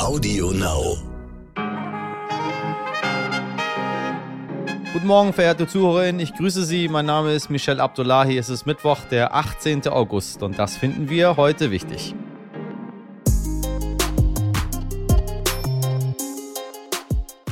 Audio Now. Guten Morgen, verehrte Zuhörerinnen. Ich grüße Sie. Mein Name ist Michel Abdullahi. Es ist Mittwoch, der 18. August. Und das finden wir heute wichtig.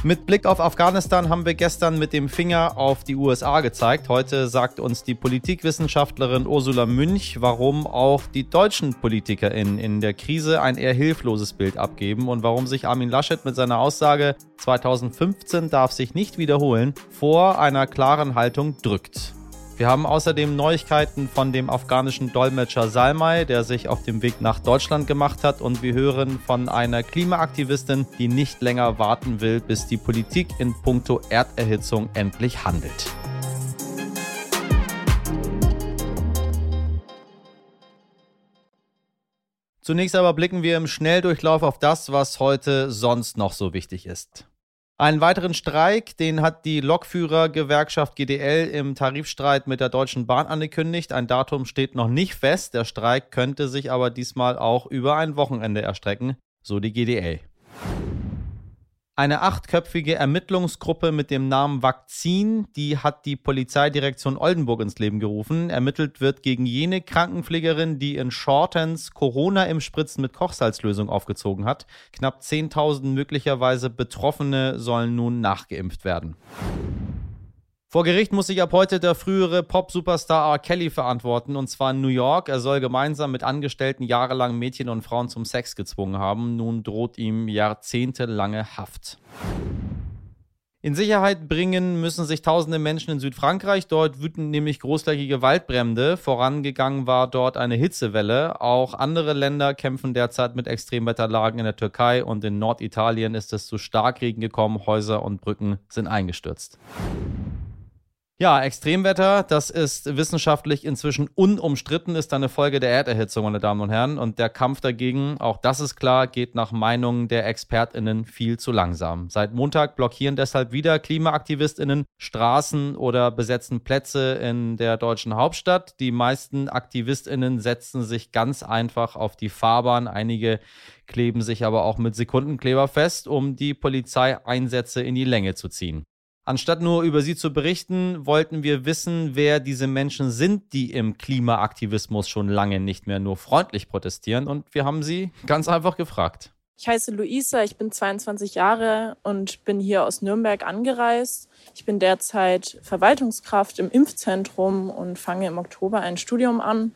Mit Blick auf Afghanistan haben wir gestern mit dem Finger auf die USA gezeigt. Heute sagt uns die Politikwissenschaftlerin Ursula Münch, warum auch die deutschen PolitikerInnen in der Krise ein eher hilfloses Bild abgeben und warum sich Armin Laschet mit seiner Aussage 2015 darf sich nicht wiederholen vor einer klaren Haltung drückt. Wir haben außerdem Neuigkeiten von dem afghanischen Dolmetscher Salmai, der sich auf dem Weg nach Deutschland gemacht hat. Und wir hören von einer Klimaaktivistin, die nicht länger warten will, bis die Politik in puncto Erderhitzung endlich handelt. Zunächst aber blicken wir im Schnelldurchlauf auf das, was heute sonst noch so wichtig ist. Einen weiteren Streik, den hat die Lokführergewerkschaft GDL im Tarifstreit mit der Deutschen Bahn angekündigt. Ein Datum steht noch nicht fest. Der Streik könnte sich aber diesmal auch über ein Wochenende erstrecken, so die GDL. Eine achtköpfige Ermittlungsgruppe mit dem Namen Vakzin, die hat die Polizeidirektion Oldenburg ins Leben gerufen. Ermittelt wird gegen jene Krankenpflegerin, die in Shortens Corona im Spritzen mit Kochsalzlösung aufgezogen hat. Knapp 10.000 möglicherweise Betroffene sollen nun nachgeimpft werden. Vor Gericht muss sich ab heute der frühere Pop-Superstar R. Kelly verantworten, und zwar in New York. Er soll gemeinsam mit Angestellten jahrelang Mädchen und Frauen zum Sex gezwungen haben. Nun droht ihm jahrzehntelange Haft. In Sicherheit bringen müssen sich tausende Menschen in Südfrankreich. Dort wüten nämlich großflächige Waldbrände. Vorangegangen war dort eine Hitzewelle. Auch andere Länder kämpfen derzeit mit Extremwetterlagen. In der Türkei und in Norditalien ist es zu Starkregen gekommen. Häuser und Brücken sind eingestürzt. Ja, Extremwetter, das ist wissenschaftlich inzwischen unumstritten, ist eine Folge der Erderhitzung, meine Damen und Herren. Und der Kampf dagegen, auch das ist klar, geht nach Meinungen der ExpertInnen viel zu langsam. Seit Montag blockieren deshalb wieder KlimaaktivistInnen Straßen oder besetzen Plätze in der deutschen Hauptstadt. Die meisten AktivistInnen setzen sich ganz einfach auf die Fahrbahn. Einige kleben sich aber auch mit Sekundenkleber fest, um die Polizeieinsätze in die Länge zu ziehen. Anstatt nur über sie zu berichten, wollten wir wissen, wer diese Menschen sind, die im Klimaaktivismus schon lange nicht mehr nur freundlich protestieren. Und wir haben sie ganz einfach gefragt. Ich heiße Luisa, ich bin 22 Jahre und bin hier aus Nürnberg angereist. Ich bin derzeit Verwaltungskraft im Impfzentrum und fange im Oktober ein Studium an.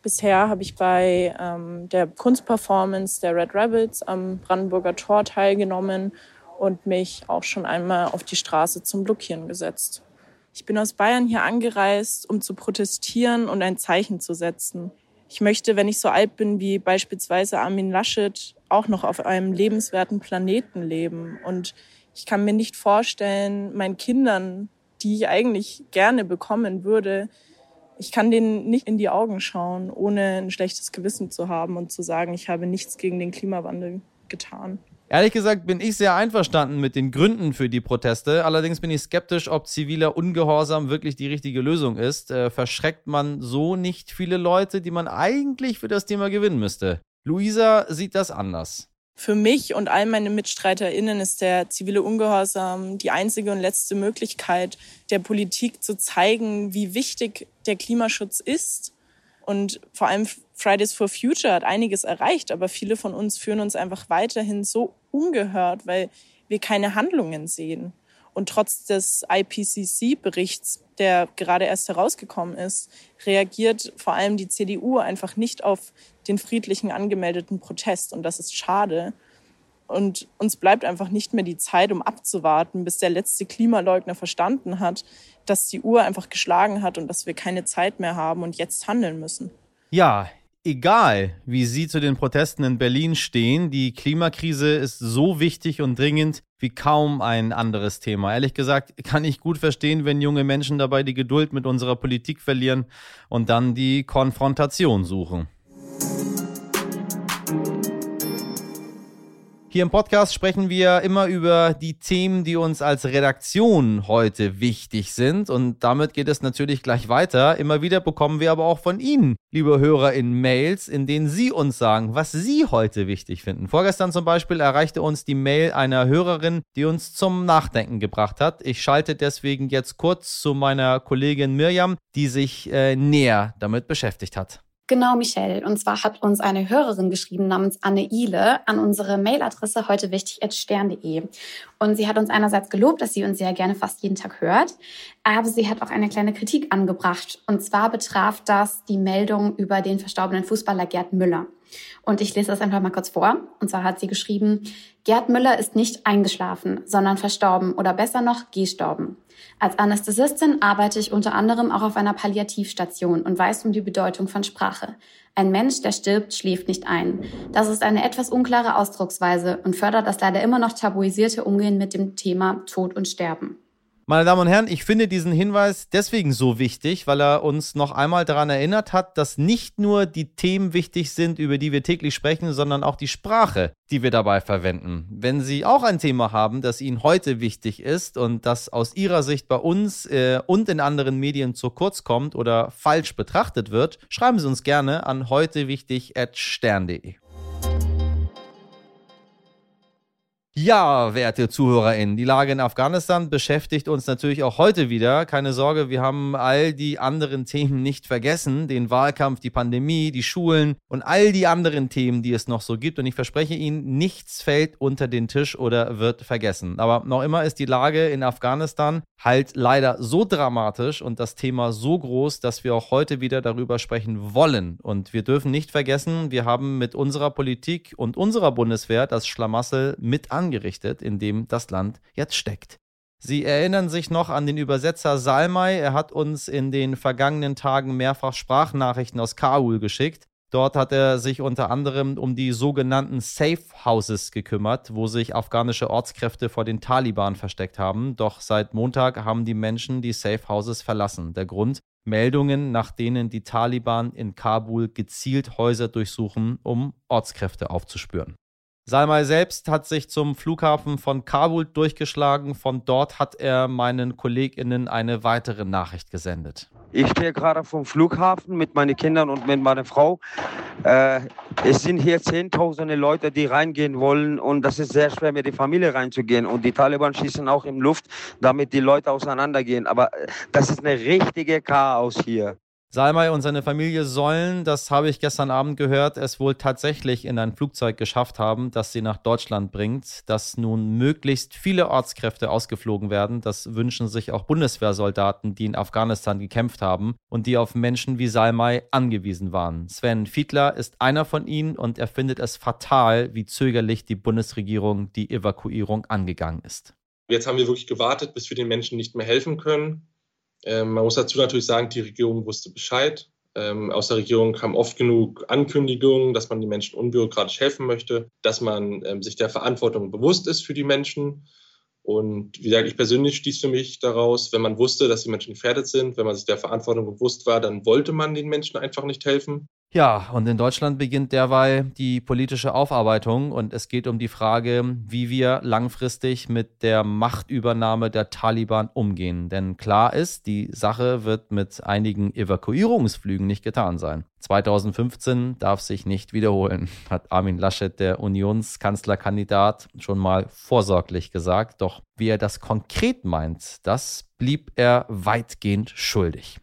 Bisher habe ich bei ähm, der Kunstperformance der Red Rabbits am Brandenburger Tor teilgenommen und mich auch schon einmal auf die Straße zum Blockieren gesetzt. Ich bin aus Bayern hier angereist, um zu protestieren und ein Zeichen zu setzen. Ich möchte, wenn ich so alt bin wie beispielsweise Armin Laschet, auch noch auf einem lebenswerten Planeten leben. Und ich kann mir nicht vorstellen, meinen Kindern, die ich eigentlich gerne bekommen würde, ich kann denen nicht in die Augen schauen, ohne ein schlechtes Gewissen zu haben und zu sagen, ich habe nichts gegen den Klimawandel getan. Ehrlich gesagt bin ich sehr einverstanden mit den Gründen für die Proteste. Allerdings bin ich skeptisch, ob ziviler Ungehorsam wirklich die richtige Lösung ist. Äh, verschreckt man so nicht viele Leute, die man eigentlich für das Thema gewinnen müsste? Luisa sieht das anders. Für mich und all meine MitstreiterInnen ist der zivile Ungehorsam die einzige und letzte Möglichkeit der Politik zu zeigen, wie wichtig der Klimaschutz ist und vor allem Fridays for Future hat einiges erreicht, aber viele von uns führen uns einfach weiterhin so ungehört, weil wir keine Handlungen sehen. Und trotz des IPCC-Berichts, der gerade erst herausgekommen ist, reagiert vor allem die CDU einfach nicht auf den friedlichen angemeldeten Protest. Und das ist schade. Und uns bleibt einfach nicht mehr die Zeit, um abzuwarten, bis der letzte Klimaleugner verstanden hat, dass die Uhr einfach geschlagen hat und dass wir keine Zeit mehr haben und jetzt handeln müssen. Ja, egal, wie Sie zu den Protesten in Berlin stehen, die Klimakrise ist so wichtig und dringend wie kaum ein anderes Thema. Ehrlich gesagt kann ich gut verstehen, wenn junge Menschen dabei die Geduld mit unserer Politik verlieren und dann die Konfrontation suchen. Hier im Podcast sprechen wir immer über die Themen, die uns als Redaktion heute wichtig sind. Und damit geht es natürlich gleich weiter. Immer wieder bekommen wir aber auch von Ihnen, liebe Hörer, in Mails, in denen Sie uns sagen, was Sie heute wichtig finden. Vorgestern zum Beispiel erreichte uns die Mail einer Hörerin, die uns zum Nachdenken gebracht hat. Ich schalte deswegen jetzt kurz zu meiner Kollegin Mirjam, die sich äh, näher damit beschäftigt hat. Genau, Michelle. Und zwar hat uns eine Hörerin geschrieben namens Anne Ile an unsere Mailadresse heute wichtig stern.de. Und sie hat uns einerseits gelobt, dass sie uns sehr gerne fast jeden Tag hört, aber sie hat auch eine kleine Kritik angebracht. Und zwar betraf das die Meldung über den verstorbenen Fußballer Gerd Müller. Und ich lese das einfach mal kurz vor. Und zwar hat sie geschrieben, Gerd Müller ist nicht eingeschlafen, sondern verstorben oder besser noch gestorben. Als Anästhesistin arbeite ich unter anderem auch auf einer Palliativstation und weiß um die Bedeutung von Sprache. Ein Mensch, der stirbt, schläft nicht ein. Das ist eine etwas unklare Ausdrucksweise und fördert das leider immer noch tabuisierte Umgehen mit dem Thema Tod und Sterben. Meine Damen und Herren, ich finde diesen Hinweis deswegen so wichtig, weil er uns noch einmal daran erinnert hat, dass nicht nur die Themen wichtig sind, über die wir täglich sprechen, sondern auch die Sprache, die wir dabei verwenden. Wenn Sie auch ein Thema haben, das Ihnen heute wichtig ist und das aus Ihrer Sicht bei uns äh, und in anderen Medien zu kurz kommt oder falsch betrachtet wird, schreiben Sie uns gerne an heutewichtig.stern.de. Ja, werte ZuhörerInnen, die Lage in Afghanistan beschäftigt uns natürlich auch heute wieder. Keine Sorge, wir haben all die anderen Themen nicht vergessen. Den Wahlkampf, die Pandemie, die Schulen und all die anderen Themen, die es noch so gibt. Und ich verspreche Ihnen, nichts fällt unter den Tisch oder wird vergessen. Aber noch immer ist die Lage in Afghanistan halt leider so dramatisch und das Thema so groß, dass wir auch heute wieder darüber sprechen wollen. Und wir dürfen nicht vergessen, wir haben mit unserer Politik und unserer Bundeswehr das Schlamassel mit an angerichtet, in dem das Land jetzt steckt. Sie erinnern sich noch an den Übersetzer Salmai. Er hat uns in den vergangenen Tagen mehrfach Sprachnachrichten aus Kabul geschickt. Dort hat er sich unter anderem um die sogenannten Safe Houses gekümmert, wo sich afghanische Ortskräfte vor den Taliban versteckt haben. Doch seit Montag haben die Menschen die Safe Houses verlassen. Der Grund? Meldungen, nach denen die Taliban in Kabul gezielt Häuser durchsuchen, um Ortskräfte aufzuspüren. Salmai selbst hat sich zum Flughafen von Kabul durchgeschlagen. Von dort hat er meinen KollegInnen eine weitere Nachricht gesendet. Ich stehe gerade vom Flughafen mit meinen Kindern und mit meiner Frau. Äh, es sind hier zehntausende Leute, die reingehen wollen und das ist sehr schwer, mit der Familie reinzugehen. Und die Taliban schießen auch in Luft, damit die Leute auseinandergehen. Aber äh, das ist eine richtige Chaos hier. Salmai und seine Familie sollen, das habe ich gestern Abend gehört, es wohl tatsächlich in ein Flugzeug geschafft haben, das sie nach Deutschland bringt, dass nun möglichst viele Ortskräfte ausgeflogen werden. Das wünschen sich auch Bundeswehrsoldaten, die in Afghanistan gekämpft haben und die auf Menschen wie Salmai angewiesen waren. Sven Fiedler ist einer von ihnen und er findet es fatal, wie zögerlich die Bundesregierung die Evakuierung angegangen ist. Jetzt haben wir wirklich gewartet, bis wir den Menschen nicht mehr helfen können. Ähm, man muss dazu natürlich sagen, die Regierung wusste Bescheid. Ähm, aus der Regierung kamen oft genug Ankündigungen, dass man den Menschen unbürokratisch helfen möchte, dass man ähm, sich der Verantwortung bewusst ist für die Menschen. Und wie gesagt, ich persönlich stieß für mich daraus, wenn man wusste, dass die Menschen gefährdet sind, wenn man sich der Verantwortung bewusst war, dann wollte man den Menschen einfach nicht helfen. Ja, und in Deutschland beginnt derweil die politische Aufarbeitung und es geht um die Frage, wie wir langfristig mit der Machtübernahme der Taliban umgehen. Denn klar ist, die Sache wird mit einigen Evakuierungsflügen nicht getan sein. 2015 darf sich nicht wiederholen, hat Armin Laschet, der Unionskanzlerkandidat, schon mal vorsorglich gesagt. Doch wie er das konkret meint, das blieb er weitgehend schuldig.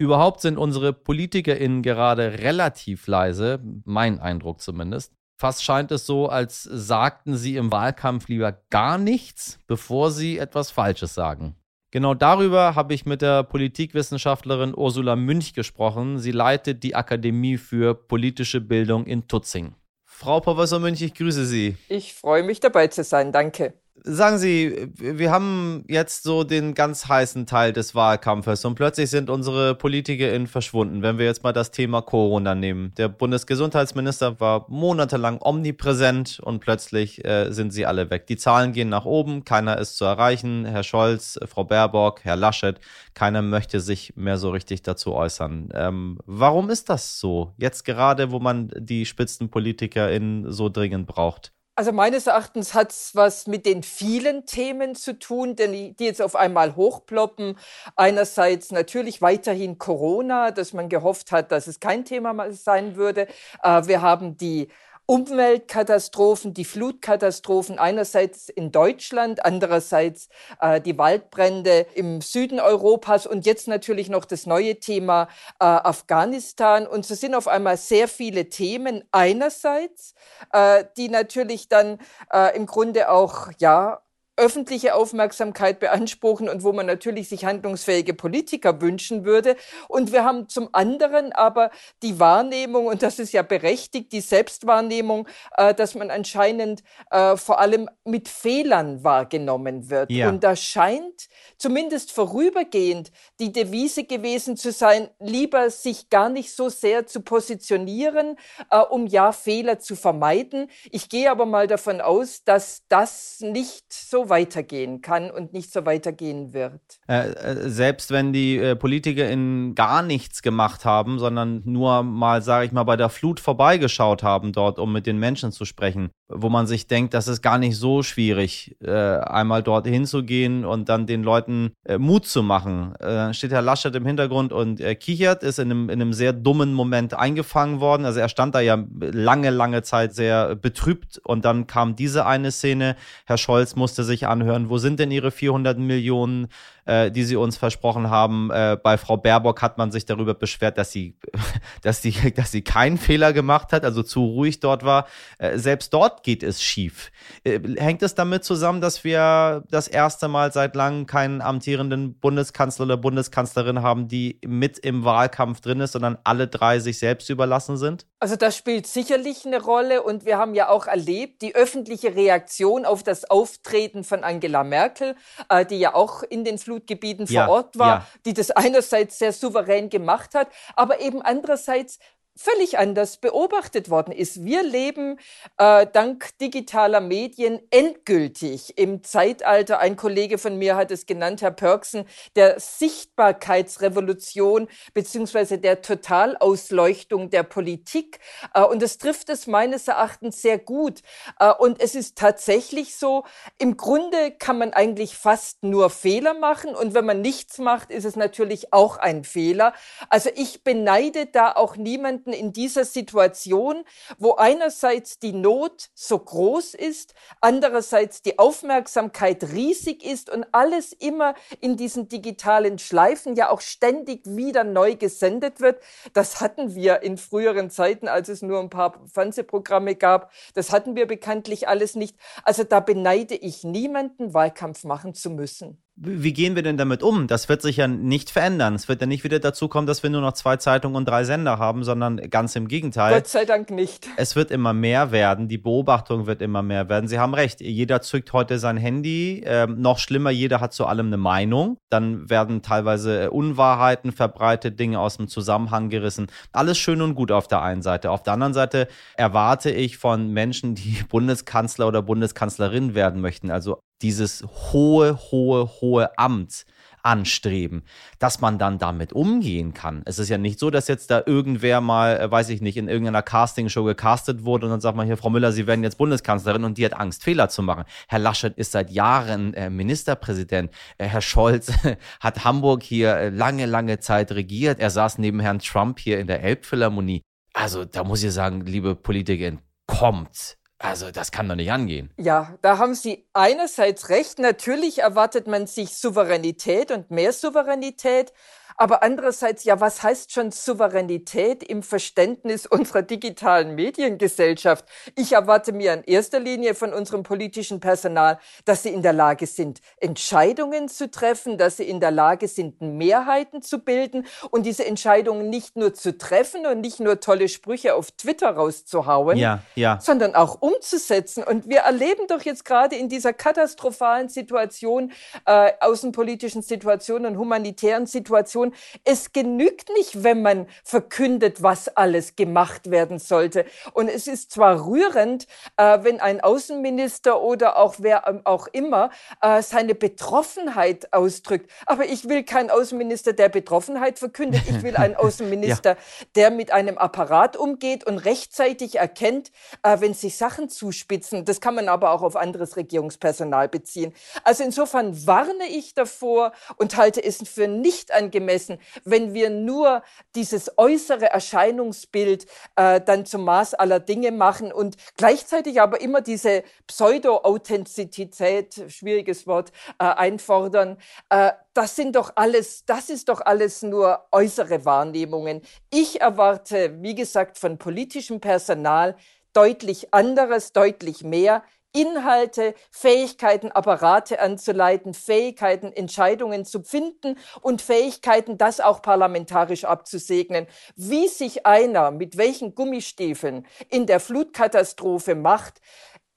Überhaupt sind unsere PolitikerInnen gerade relativ leise, mein Eindruck zumindest. Fast scheint es so, als sagten sie im Wahlkampf lieber gar nichts, bevor sie etwas Falsches sagen. Genau darüber habe ich mit der Politikwissenschaftlerin Ursula Münch gesprochen. Sie leitet die Akademie für politische Bildung in Tutzing. Frau Professor Münch, ich grüße Sie. Ich freue mich dabei zu sein, danke. Sagen Sie, wir haben jetzt so den ganz heißen Teil des Wahlkampfes und plötzlich sind unsere PolitikerInnen verschwunden, wenn wir jetzt mal das Thema Corona nehmen. Der Bundesgesundheitsminister war monatelang omnipräsent und plötzlich äh, sind sie alle weg. Die Zahlen gehen nach oben, keiner ist zu erreichen. Herr Scholz, Frau Baerbock, Herr Laschet, keiner möchte sich mehr so richtig dazu äußern. Ähm, warum ist das so? Jetzt gerade, wo man die Spitzenpolitiker in so dringend braucht? Also meines Erachtens hat es was mit den vielen Themen zu tun, denn die, die jetzt auf einmal hochploppen. Einerseits natürlich weiterhin Corona, dass man gehofft hat, dass es kein Thema sein würde. Äh, wir haben die Umweltkatastrophen, die Flutkatastrophen einerseits in Deutschland, andererseits äh, die Waldbrände im Süden Europas und jetzt natürlich noch das neue Thema äh, Afghanistan. Und so sind auf einmal sehr viele Themen einerseits, äh, die natürlich dann äh, im Grunde auch ja öffentliche Aufmerksamkeit beanspruchen und wo man natürlich sich handlungsfähige Politiker wünschen würde. Und wir haben zum anderen aber die Wahrnehmung, und das ist ja berechtigt, die Selbstwahrnehmung, äh, dass man anscheinend äh, vor allem mit Fehlern wahrgenommen wird. Ja. Und da scheint zumindest vorübergehend die Devise gewesen zu sein, lieber sich gar nicht so sehr zu positionieren, äh, um ja Fehler zu vermeiden. Ich gehe aber mal davon aus, dass das nicht so weitergehen kann und nicht so weitergehen wird. Äh, äh, selbst wenn die äh, PolitikerInnen gar nichts gemacht haben, sondern nur mal, sage ich mal, bei der Flut vorbeigeschaut haben dort, um mit den Menschen zu sprechen, wo man sich denkt, das ist gar nicht so schwierig, äh, einmal dort hinzugehen und dann den Leuten äh, Mut zu machen. Äh, steht Herr Laschet im Hintergrund und er kichert, ist in einem, in einem sehr dummen Moment eingefangen worden. Also er stand da ja lange, lange Zeit sehr betrübt und dann kam diese eine Szene. Herr Scholz musste sich anhören, wo sind denn Ihre 400 Millionen äh, die sie uns versprochen haben. Äh, bei Frau Baerbock hat man sich darüber beschwert, dass sie, dass sie, dass sie keinen Fehler gemacht hat, also zu ruhig dort war. Äh, selbst dort geht es schief. Äh, hängt es damit zusammen, dass wir das erste Mal seit langem keinen amtierenden Bundeskanzler oder Bundeskanzlerin haben, die mit im Wahlkampf drin ist, sondern alle drei sich selbst überlassen sind? Also das spielt sicherlich eine Rolle und wir haben ja auch erlebt, die öffentliche Reaktion auf das Auftreten von Angela Merkel, äh, die ja auch in den Flutgebieten vor Ort war, ja. die das einerseits sehr souverän gemacht hat, aber eben andererseits völlig anders beobachtet worden ist. Wir leben äh, dank digitaler Medien endgültig im Zeitalter, ein Kollege von mir hat es genannt, Herr Pörksen, der Sichtbarkeitsrevolution beziehungsweise der Totalausleuchtung der Politik. Äh, und das trifft es meines Erachtens sehr gut. Äh, und es ist tatsächlich so, im Grunde kann man eigentlich fast nur Fehler machen. Und wenn man nichts macht, ist es natürlich auch ein Fehler. Also ich beneide da auch niemanden, Leuten in dieser Situation, wo einerseits die Not so groß ist, andererseits die Aufmerksamkeit riesig ist und alles immer in diesen digitalen Schleifen ja auch ständig wieder neu gesendet wird. Das hatten wir in früheren Zeiten, als es nur ein paar Fernsehprogramme gab. Das hatten wir bekanntlich alles nicht. Also da beneide ich niemanden, Wahlkampf machen zu müssen wie gehen wir denn damit um? Das wird sich ja nicht verändern. Es wird ja nicht wieder dazu kommen, dass wir nur noch zwei Zeitungen und drei Sender haben, sondern ganz im Gegenteil. Gott sei Dank nicht. Es wird immer mehr werden. Die Beobachtung wird immer mehr werden. Sie haben recht. Jeder zückt heute sein Handy. Ähm, noch schlimmer, jeder hat zu allem eine Meinung. Dann werden teilweise Unwahrheiten verbreitet, Dinge aus dem Zusammenhang gerissen. Alles schön und gut auf der einen Seite. Auf der anderen Seite erwarte ich von Menschen, die Bundeskanzler oder Bundeskanzlerin werden möchten, also dieses hohe, hohe, hohe Amt anstreben, dass man dann damit umgehen kann. Es ist ja nicht so, dass jetzt da irgendwer mal, äh, weiß ich nicht, in irgendeiner Castingshow gecastet wurde und dann sagt man hier, Frau Müller, Sie werden jetzt Bundeskanzlerin und die hat Angst, Fehler zu machen. Herr Laschet ist seit Jahren äh, Ministerpräsident. Äh, Herr Scholz hat Hamburg hier lange, lange Zeit regiert. Er saß neben Herrn Trump hier in der Elbphilharmonie. Also da muss ich sagen, liebe Politikerin, kommt also das kann doch nicht angehen. Ja, da haben Sie einerseits recht. Natürlich erwartet man sich Souveränität und mehr Souveränität. Aber andererseits, ja, was heißt schon Souveränität im Verständnis unserer digitalen Mediengesellschaft? Ich erwarte mir in erster Linie von unserem politischen Personal, dass sie in der Lage sind, Entscheidungen zu treffen, dass sie in der Lage sind, Mehrheiten zu bilden und diese Entscheidungen nicht nur zu treffen und nicht nur tolle Sprüche auf Twitter rauszuhauen, ja, ja. sondern auch umzusetzen. Und wir erleben doch jetzt gerade in dieser katastrophalen Situation, äh, außenpolitischen Situation und humanitären Situation, Es genügt nicht, wenn man verkündet, was alles gemacht werden sollte. Und es ist zwar rührend, äh, wenn ein Außenminister oder auch wer ähm, auch immer äh, seine Betroffenheit ausdrückt. Aber ich will keinen Außenminister, der Betroffenheit verkündet. Ich will einen Außenminister, ja. der mit einem Apparat umgeht und rechtzeitig erkennt, äh, wenn sich Sachen zuspitzen. Das kann man aber auch auf anderes Regierungspersonal beziehen. Also insofern warne ich davor und halte es für nicht angemessen, wenn wir nur dieses äußere Erscheinungsbild äh, dann zum Maß aller Dinge machen und gleichzeitig aber immer diese Pseudo-Authentizität, schwieriges Wort, äh, einfordern. Äh, das sind doch alles, das ist doch alles nur äußere Wahrnehmungen. Ich erwarte, wie gesagt, von politischem Personal deutlich anderes, deutlich mehr. Inhalte, Fähigkeiten, Apparate anzuleiten, Fähigkeiten, Entscheidungen zu finden und Fähigkeiten, das auch parlamentarisch abzusegnen. Wie sich einer mit welchen Gummistiefeln in der Flutkatastrophe macht,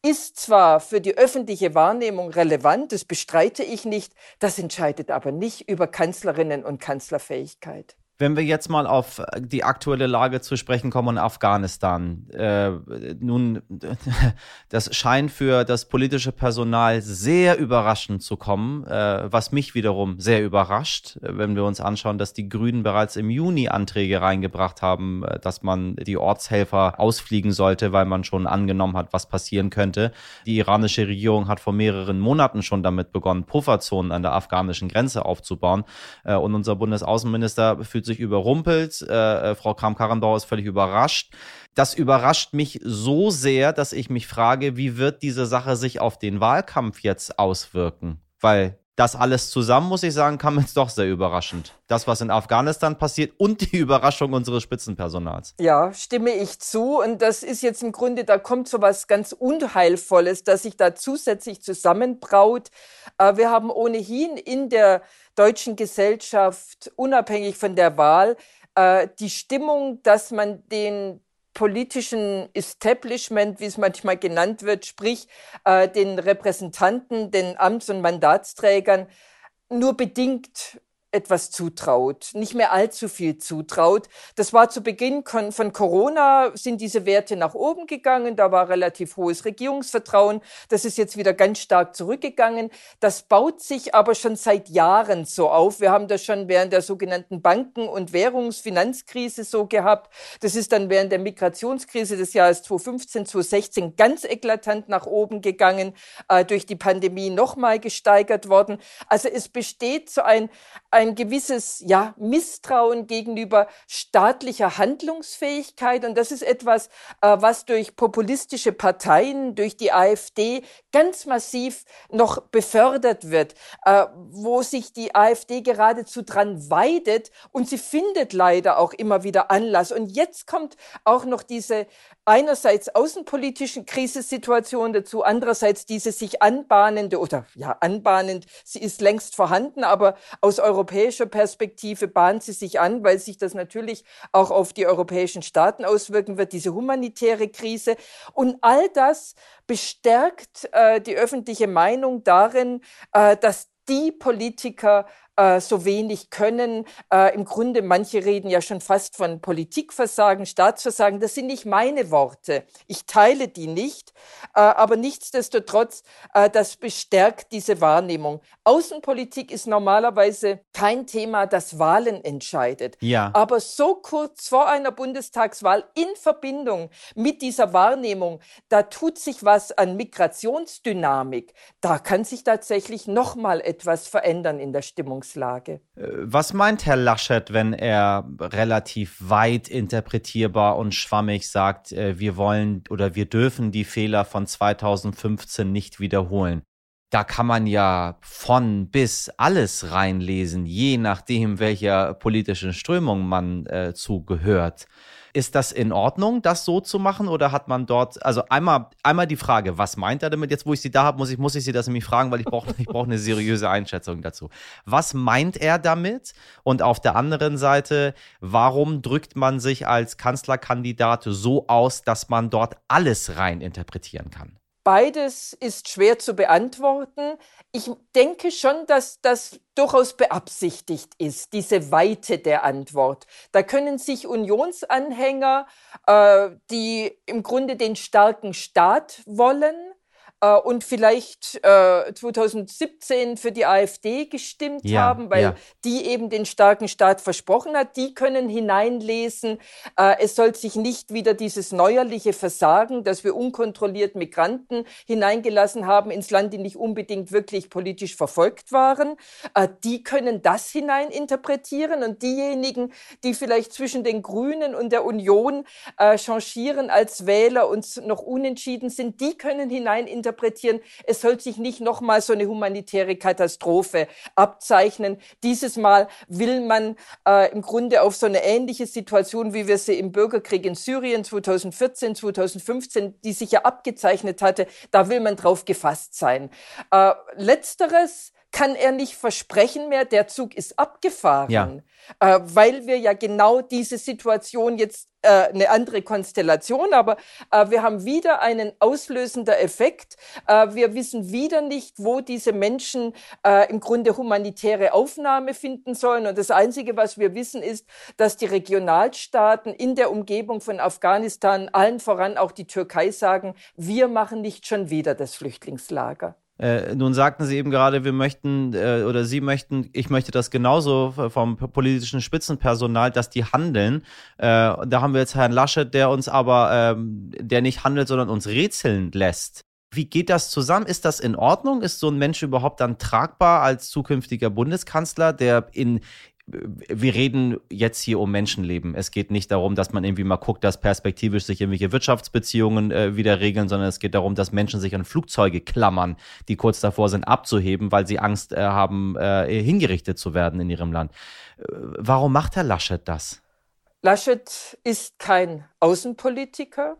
ist zwar für die öffentliche Wahrnehmung relevant, das bestreite ich nicht, das entscheidet aber nicht über Kanzlerinnen und Kanzlerfähigkeit. Wenn wir jetzt mal auf die aktuelle Lage zu sprechen kommen in Afghanistan. Äh, nun, das scheint für das politische Personal sehr überraschend zu kommen, äh, was mich wiederum sehr überrascht, wenn wir uns anschauen, dass die Grünen bereits im Juni Anträge reingebracht haben, äh, dass man die Ortshelfer ausfliegen sollte, weil man schon angenommen hat, was passieren könnte. Die iranische Regierung hat vor mehreren Monaten schon damit begonnen, Pufferzonen an der afghanischen Grenze aufzubauen. Äh, und unser Bundesaußenminister fühlt fühlt sich überrumpelt. Äh, äh, Frau Kram-Karrenbauer ist völlig überrascht. Das überrascht mich so sehr, dass ich mich frage, wie wird diese Sache sich auf den Wahlkampf jetzt auswirken? Weil das alles zusammen, muss ich sagen, kam jetzt doch sehr überraschend. Das, was in Afghanistan passiert und die Überraschung unseres Spitzenpersonals. Ja, stimme ich zu. Und das ist jetzt im Grunde, da kommt so was ganz Unheilvolles, das sich da zusätzlich zusammenbraut. Äh, wir haben ohnehin in der deutschen Gesellschaft, unabhängig von der Wahl, äh, die Stimmung, dass man den politischen Establishment, wie es manchmal genannt wird, sprich äh, den Repräsentanten, den Amts- und Mandatsträgern, nur bedingt etwas zutraut, nicht mehr allzu viel zutraut. Das war zu Beginn von Corona, sind diese Werte nach oben gegangen, da war relativ hohes Regierungsvertrauen, das ist jetzt wieder ganz stark zurückgegangen. Das baut sich aber schon seit Jahren so auf. Wir haben das schon während der sogenannten Banken- und Währungsfinanzkrise so gehabt. Das ist dann während der Migrationskrise des Jahres 2015, 2016 ganz eklatant nach oben gegangen, äh, durch die Pandemie nochmal gesteigert worden. Also es besteht so ein, ein ein gewisses ja, Misstrauen gegenüber staatlicher Handlungsfähigkeit. Und das ist etwas, äh, was durch populistische Parteien, durch die AfD ganz massiv noch befördert wird, äh, wo sich die AfD geradezu dran weidet und sie findet leider auch immer wieder Anlass. Und jetzt kommt auch noch diese einerseits außenpolitischen Krisensituation dazu, andererseits diese sich anbahnende oder ja anbahnend, sie ist längst vorhanden, aber aus europäischer Perspektive bahnt sie sich an, weil sich das natürlich auch auf die europäischen Staaten auswirken wird, diese humanitäre Krise. Und all das bestärkt äh, die öffentliche Meinung darin, äh, dass die Politiker äh, so wenig können. Äh, Im Grunde, manche reden ja schon fast von Politikversagen, Staatsversagen. Das sind nicht meine Worte. Ich teile die nicht. Äh, aber nichtsdestotrotz, äh, das bestärkt diese Wahrnehmung. Außenpolitik ist normalerweise kein Thema, das Wahlen entscheidet. Ja. Aber so kurz vor einer Bundestagswahl in Verbindung mit dieser Wahrnehmung, da tut sich was an Migrationsdynamik. Da kann sich tatsächlich noch mal etwas verändern in der Stimmung. Ausgangslage. Äh, was meint Herr Laschet, wenn er relativ weit interpretierbar und schwammig sagt, äh, wir wollen oder wir dürfen die Fehler von 2015 nicht wiederholen? Da kann man ja von bis alles reinlesen, je nachdem, welcher politischen Strömung man äh, zugehört. Ist das in Ordnung, das so zu machen oder hat man dort, also einmal, einmal die Frage, was meint er damit? Jetzt, wo ich sie da habe, muss ich, muss ich sie das nämlich fragen, weil ich brauche ich brauch eine seriöse Einschätzung dazu. Was meint er damit? Und auf der anderen Seite, warum drückt man sich als Kanzlerkandidat so aus, dass man dort alles rein interpretieren kann? Beides ist schwer zu beantworten. Ich denke schon, dass das durchaus beabsichtigt ist, diese Weite der Antwort. Da können sich Unionsanhänger, äh, die im Grunde den starken Staat wollen, äh, und vielleicht äh, 2017 für die AfD gestimmt ja, haben, weil ja. die eben den starken Staat versprochen hat, die können hineinlesen, äh, es soll sich nicht wieder dieses neuerliche Versagen, dass wir unkontrolliert Migranten hineingelassen haben ins Land, die nicht unbedingt wirklich politisch verfolgt waren. Äh, die können das hineininterpretieren und diejenigen, die vielleicht zwischen den Grünen und der Union äh, changieren als Wähler und noch unentschieden sind, die können hineininterpretieren, interpretieren, es soll sich nicht nochmal so eine humanitäre Katastrophe abzeichnen. Dieses Mal will man äh, im Grunde auf so eine ähnliche Situation, wie wir sie im Bürgerkrieg in Syrien 2014, 2015, die sich ja abgezeichnet hatte, da will man drauf gefasst sein. Äh, letzteres kann er nicht versprechen mehr, der Zug ist abgefahren, ja. äh, weil wir ja genau diese Situation jetzt äh, eine andere Konstellation, aber äh, wir haben wieder einen auslösender Effekt. Äh, wir wissen wieder nicht, wo diese Menschen äh, im Grunde humanitäre Aufnahme finden sollen. Und das Einzige, was wir wissen, ist, dass die Regionalstaaten in der Umgebung von Afghanistan, allen voran auch die Türkei, sagen, wir machen nicht schon wieder das Flüchtlingslager. Äh, nun sagten Sie eben gerade, wir möchten äh, oder Sie möchten, ich möchte das genauso vom politischen Spitzenpersonal, dass die handeln. Äh, da haben wir jetzt Herrn Laschet, der uns aber, ähm, der nicht handelt, sondern uns rätseln lässt. Wie geht das zusammen? Ist das in Ordnung? Ist so ein Mensch überhaupt dann tragbar als zukünftiger Bundeskanzler, der in, wir reden jetzt hier um Menschenleben. Es geht nicht darum, dass man irgendwie mal guckt, dass perspektivisch sich irgendwelche Wirtschaftsbeziehungen äh, wieder regeln, sondern es geht darum, dass Menschen sich an Flugzeuge klammern, die kurz davor sind abzuheben, weil sie Angst äh, haben, äh, hingerichtet zu werden in ihrem Land. Äh, warum macht Herr Laschet das? Laschet ist kein Außenpolitiker.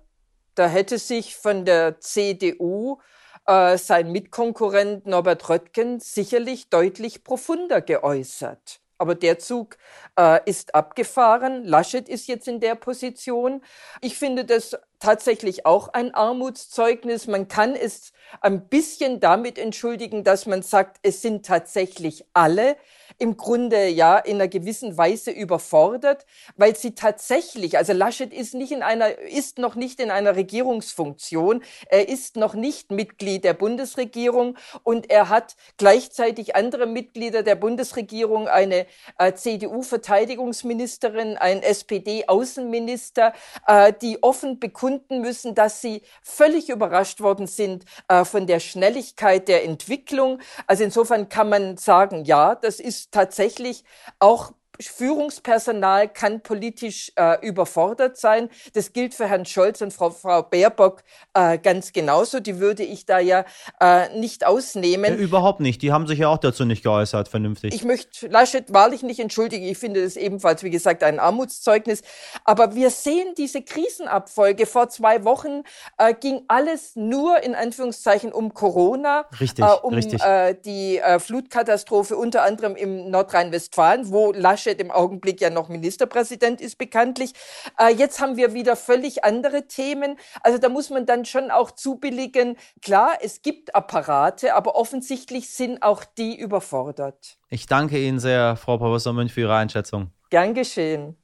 Da hätte sich von der CDU äh, sein Mitkonkurrent Norbert Röttgen sicherlich deutlich profunder geäußert. Aber der Zug äh, ist abgefahren. Laschet ist jetzt in der Position. Ich finde das tatsächlich auch ein Armutszeugnis. Man kann es ein bisschen damit entschuldigen, dass man sagt, es sind tatsächlich alle im Grunde ja in einer gewissen Weise überfordert, weil sie tatsächlich, also Laschet ist nicht in einer, ist noch nicht in einer Regierungsfunktion, er ist noch nicht Mitglied der Bundesregierung und er hat gleichzeitig andere Mitglieder der Bundesregierung, eine äh, CDU-Verteidigungsministerin, ein SPD-Außenminister, äh, die offen bekunden müssen, dass sie völlig überrascht worden sind äh, von der Schnelligkeit der Entwicklung. Also insofern kann man sagen, ja, das ist tatsächlich auch Führungspersonal kann politisch äh, überfordert sein. Das gilt für Herrn Scholz und Frau, Frau Baerbock äh, ganz genauso. Die würde ich da ja äh, nicht ausnehmen. Ja, überhaupt nicht. Die haben sich ja auch dazu nicht geäußert, vernünftig. Ich möchte Laschet wahrlich nicht entschuldigen. Ich finde das ebenfalls, wie gesagt, ein Armutszeugnis. Aber wir sehen diese Krisenabfolge. Vor zwei Wochen äh, ging alles nur in Anführungszeichen um Corona. Richtig, äh, um richtig. Äh, die äh, Flutkatastrophe unter anderem im Nordrhein-Westfalen, wo Laschet Laschet im Augenblick ja noch Ministerpräsident ist, bekanntlich. Äh, jetzt haben wir wieder völlig andere Themen. Also da muss man dann schon auch zubilligen. Klar, es gibt Apparate, aber offensichtlich sind auch die überfordert. Ich danke Ihnen sehr, Frau Professor Münch, für Ihre Einschätzung. Gern geschehen.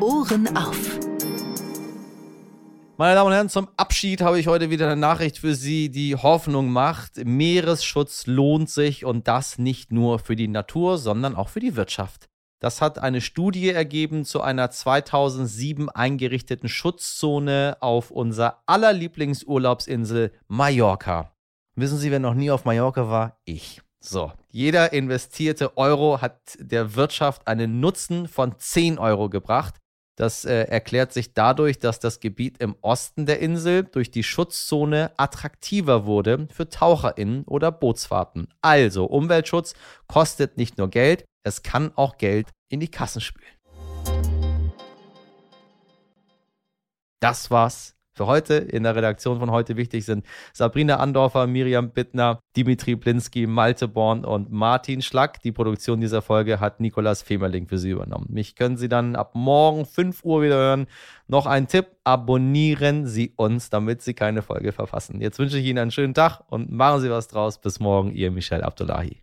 Ohren auf. Meine Damen und Herren, zum Abschied habe ich heute wieder eine Nachricht für Sie, die Hoffnung macht. Meeresschutz lohnt sich und das nicht nur für die Natur, sondern auch für die Wirtschaft. Das hat eine Studie ergeben zu einer 2007 eingerichteten Schutzzone auf unserer aller Lieblingsurlaubsinsel Mallorca. Wissen Sie, wer noch nie auf Mallorca war? Ich. So, jeder investierte Euro hat der Wirtschaft einen Nutzen von 10 Euro gebracht. Das äh, erklärt sich dadurch, dass das Gebiet im Osten der Insel durch die Schutzzone attraktiver wurde für TaucherInnen oder Bootsfahrten. Also, Umweltschutz kostet nicht nur Geld, es kann auch Geld in die Kassen spülen. Das war's Für heute in der Redaktion von heute wichtig sind Sabrina Andorfer, Miriam Bittner, Dimitri Blinski, Malte Born und Martin Schlack. Die Produktion dieser Folge hat Nikolas Femerling für Sie übernommen. Mich können Sie dann ab morgen 5 Uhr wieder hören. Noch ein Tipp, abonnieren Sie uns, damit Sie keine Folge verpassen. Jetzt wünsche ich Ihnen einen schönen Tag und machen Sie was draus. Bis morgen, Ihr Michel Abdullahi.